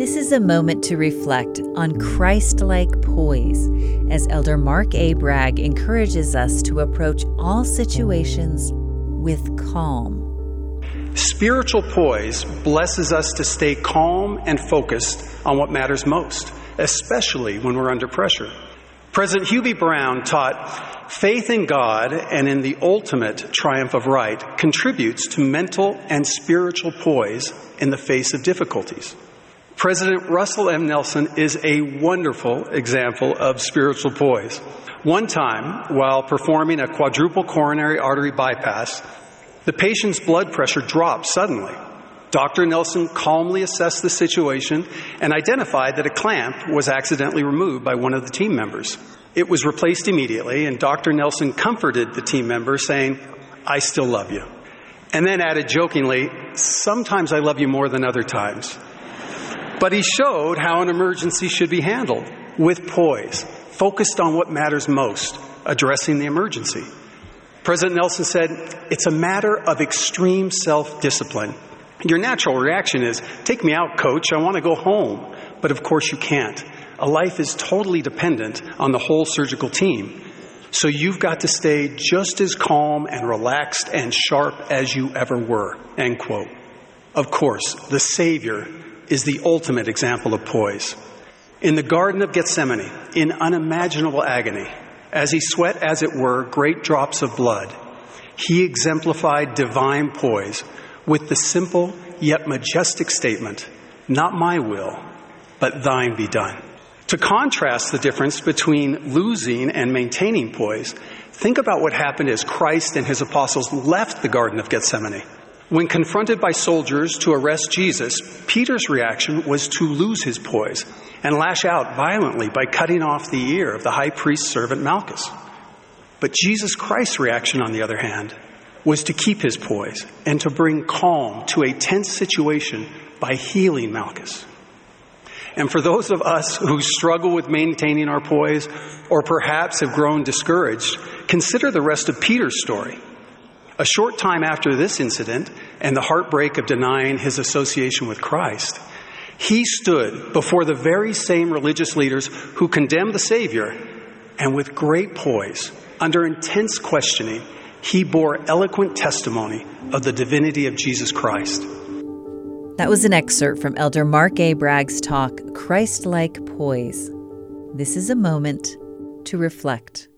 This is a moment to reflect on Christ like poise as Elder Mark A. Bragg encourages us to approach all situations with calm. Spiritual poise blesses us to stay calm and focused on what matters most, especially when we're under pressure. President B. Brown taught faith in God and in the ultimate triumph of right contributes to mental and spiritual poise in the face of difficulties. President Russell M. Nelson is a wonderful example of spiritual poise. One time, while performing a quadruple coronary artery bypass, the patient's blood pressure dropped suddenly. Dr. Nelson calmly assessed the situation and identified that a clamp was accidentally removed by one of the team members. It was replaced immediately, and Dr. Nelson comforted the team member, saying, I still love you. And then added jokingly, Sometimes I love you more than other times. But he showed how an emergency should be handled with poise, focused on what matters most, addressing the emergency. President Nelson said, It's a matter of extreme self discipline. Your natural reaction is, Take me out, coach, I want to go home. But of course, you can't. A life is totally dependent on the whole surgical team. So you've got to stay just as calm and relaxed and sharp as you ever were. End quote. Of course, the Savior is the ultimate example of poise. In the Garden of Gethsemane, in unimaginable agony, as he sweat, as it were, great drops of blood, he exemplified divine poise with the simple yet majestic statement, Not my will, but thine be done. To contrast the difference between losing and maintaining poise, think about what happened as Christ and his apostles left the Garden of Gethsemane. When confronted by soldiers to arrest Jesus, Peter's reaction was to lose his poise and lash out violently by cutting off the ear of the high priest's servant Malchus. But Jesus Christ's reaction, on the other hand, was to keep his poise and to bring calm to a tense situation by healing Malchus. And for those of us who struggle with maintaining our poise or perhaps have grown discouraged, consider the rest of Peter's story. A short time after this incident and the heartbreak of denying his association with Christ, he stood before the very same religious leaders who condemned the Savior, and with great poise, under intense questioning, he bore eloquent testimony of the divinity of Jesus Christ. That was an excerpt from Elder Mark A. Bragg's talk, Christ like Poise. This is a moment to reflect.